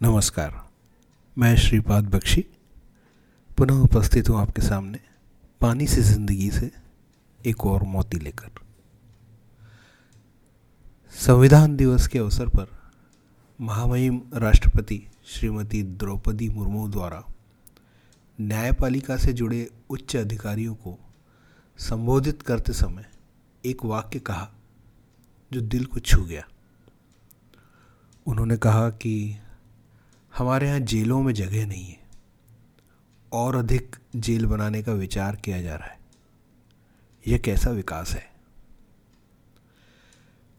नमस्कार। मैं श्रीपाद बख्शी। पुनः उपस्थित हूँ आपके सामने पानी से ज़िंदगी से एक और मोती लेकर। संविधान दिवस के अवसर पर महामहिम राष्ट्रपति श्रीमती द्रौपदी मुर्मू द्वारा न्यायपालिका से जुड़े उच्च अधिकारियों को संबोधित करते समय एक वाक्य कहा, जो दिल को छू गया। उन्होंने कहा कि हमारे यहाँ जेलों में जगह नहीं है। और अधिक जेल बनाने का विचार किया जा रहा है। यह कैसा विकास है?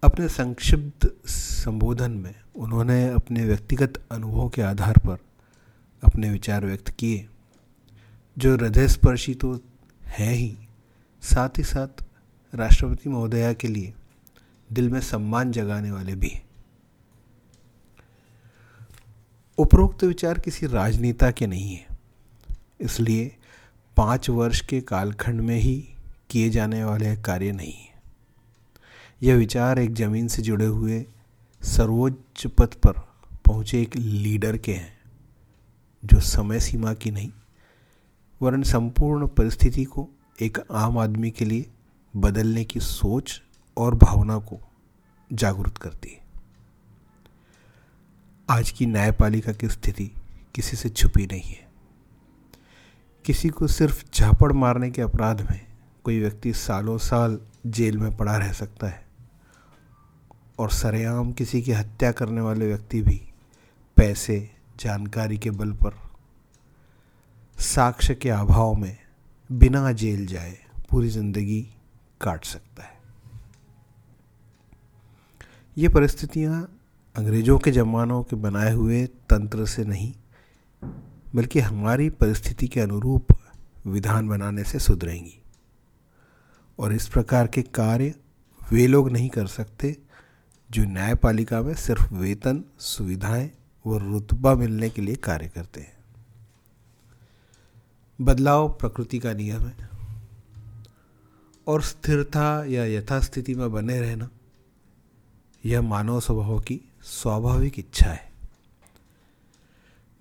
अपने संक्षिप्त संबोधन में उन्होंने अपने व्यक्तिगत अनुभव के आधार पर अपने विचार व्यक्त किए, जो हृदय स्पर्शी तो हैं ही। साथ ही साथ राष्ट्रपति महोदया के लिए दिल में सम्मान जगाने वाले भी हैं। उपरोक्त विचार किसी राजनेता के नहीं है। इसलिए पाँच वर्ष के कालखंड में ही किए जाने वाले कार्य नहीं है। यह विचार एक ज़मीन से जुड़े हुए सर्वोच्च पद पर पहुँचे एक लीडर के हैं, जो समय सीमा की नहीं, वरन संपूर्ण परिस्थिति को एक आम आदमी के लिए बदलने की सोच और भावना को जागरूक करती है। आज की न्यायपालिका की स्थिति किसी से छुपी नहीं है। किसी को सिर्फ़ झापड़ मारने के अपराध में कोई व्यक्ति सालों साल जेल में पड़ा रह सकता है और सरेआम किसी की हत्या करने वाले व्यक्ति भी पैसे, जानकारी के बल पर साक्ष्य के अभाव में बिना जेल जाए पूरी ज़िंदगी काट सकता है। ये परिस्थितियाँ अंग्रेज़ों के ज़मानों के बनाए हुए तंत्र से नहीं, बल्कि हमारी परिस्थिति के अनुरूप विधान बनाने से सुधरेंगी। और इस प्रकार के कार्य वे लोग नहीं कर सकते जो न्यायपालिका में सिर्फ़ वेतन, सुविधाएँ व रुतबा मिलने के लिए कार्य करते हैं। बदलाव प्रकृति का नियम है। और स्थिरता या यथास्थिति में बने रहना यह मानव स्वभाव की स्वाभाविक इच्छा है।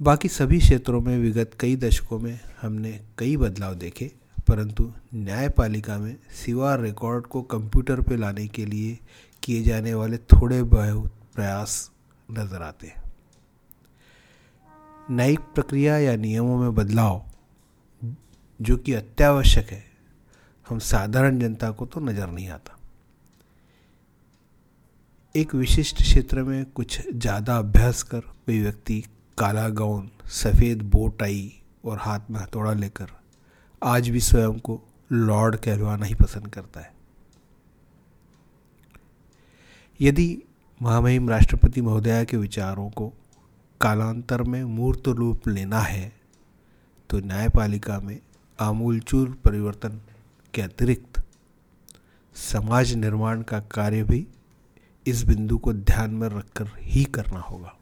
बाकी सभी क्षेत्रों में विगत कई दशकों में हमने कई बदलाव देखे, परंतु न्यायपालिका में सिवा रिकॉर्ड को कंप्यूटर पर लाने के लिए किए जाने वाले थोड़े बहुत प्रयास नज़र आते हैं। न्यायिक प्रक्रिया या नियमों में बदलाव जो कि अत्यावश्यक है, हम साधारण जनता को तो नज़र नहीं आता। एक विशिष्ट क्षेत्र में कुछ ज़्यादा अभ्यास कर कोई व्यक्ति काला गाउन, सफ़ेद बोटाई और हाथ में हथौड़ा लेकर आज भी स्वयं को लॉर्ड कहलवाना ही पसंद करता है। यदि महामहिम राष्ट्रपति महोदया के विचारों को कालांतर में मूर्त रूप लेना है तो न्यायपालिका में आमूलचूर परिवर्तन के अतिरिक्त समाज निर्माण का कार्य भी इस बिंदु को ध्यान में रखकर ही करना होगा।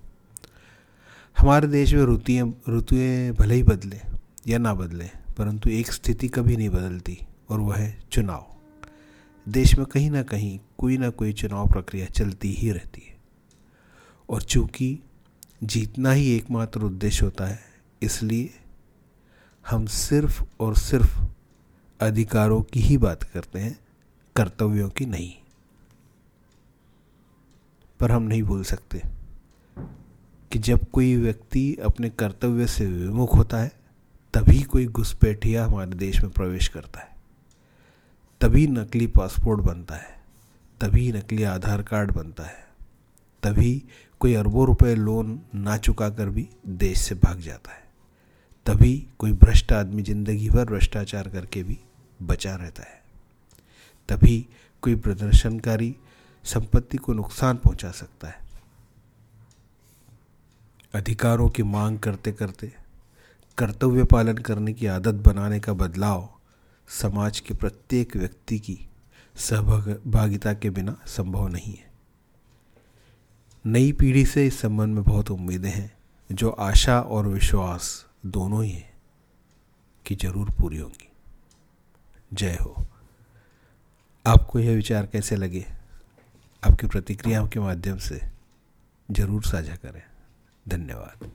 हमारे देश में ऋतुएँ ऋतुएँ भले ही बदले या ना बदले, परंतु एक स्थिति कभी नहीं बदलती और वह है चुनाव। देश में कहीं ना कहीं कोई ना कोई चुनाव प्रक्रिया चलती ही रहती है। और चूँकि जीतना ही एकमात्र उद्देश्य होता है, इसलिए हम सिर्फ़ और सिर्फ़ अधिकारों की ही बात करते हैं, कर्तव्यों की नहीं। पर हम नहीं भूल सकते कि जब कोई व्यक्ति अपने कर्तव्य से विमुख होता है, तभी कोई घुसपैठिया हमारे देश में प्रवेश करता है। तभी नकली पासपोर्ट बनता है, तभी नकली आधार कार्ड बनता है, तभी कोई अरबों रुपए लोन ना चुका कर भी देश से भाग जाता है। तभी कोई भ्रष्ट आदमी ज़िंदगी भर भ्रष्टाचार करके भी बचा रहता है। तभी कोई प्रदर्शनकारी संपत्ति को नुकसान पहुँचा सकता है। अधिकारों की मांग करते करते, कर्तव्य पालन करने की आदत बनाने का बदलाव समाज के प्रत्येक व्यक्ति की सहभागिता के बिना संभव नहीं है। नई पीढ़ी से इस संबंध में बहुत उम्मीदें हैं, जो आशा और विश्वास दोनों ही हैं कि ज़रूर पूरी होंगी। जय हो। आपको यह विचार कैसे लगे? आपकी प्रतिक्रियाओं के माध्यम से ज़रूर साझा करें। धन्यवाद।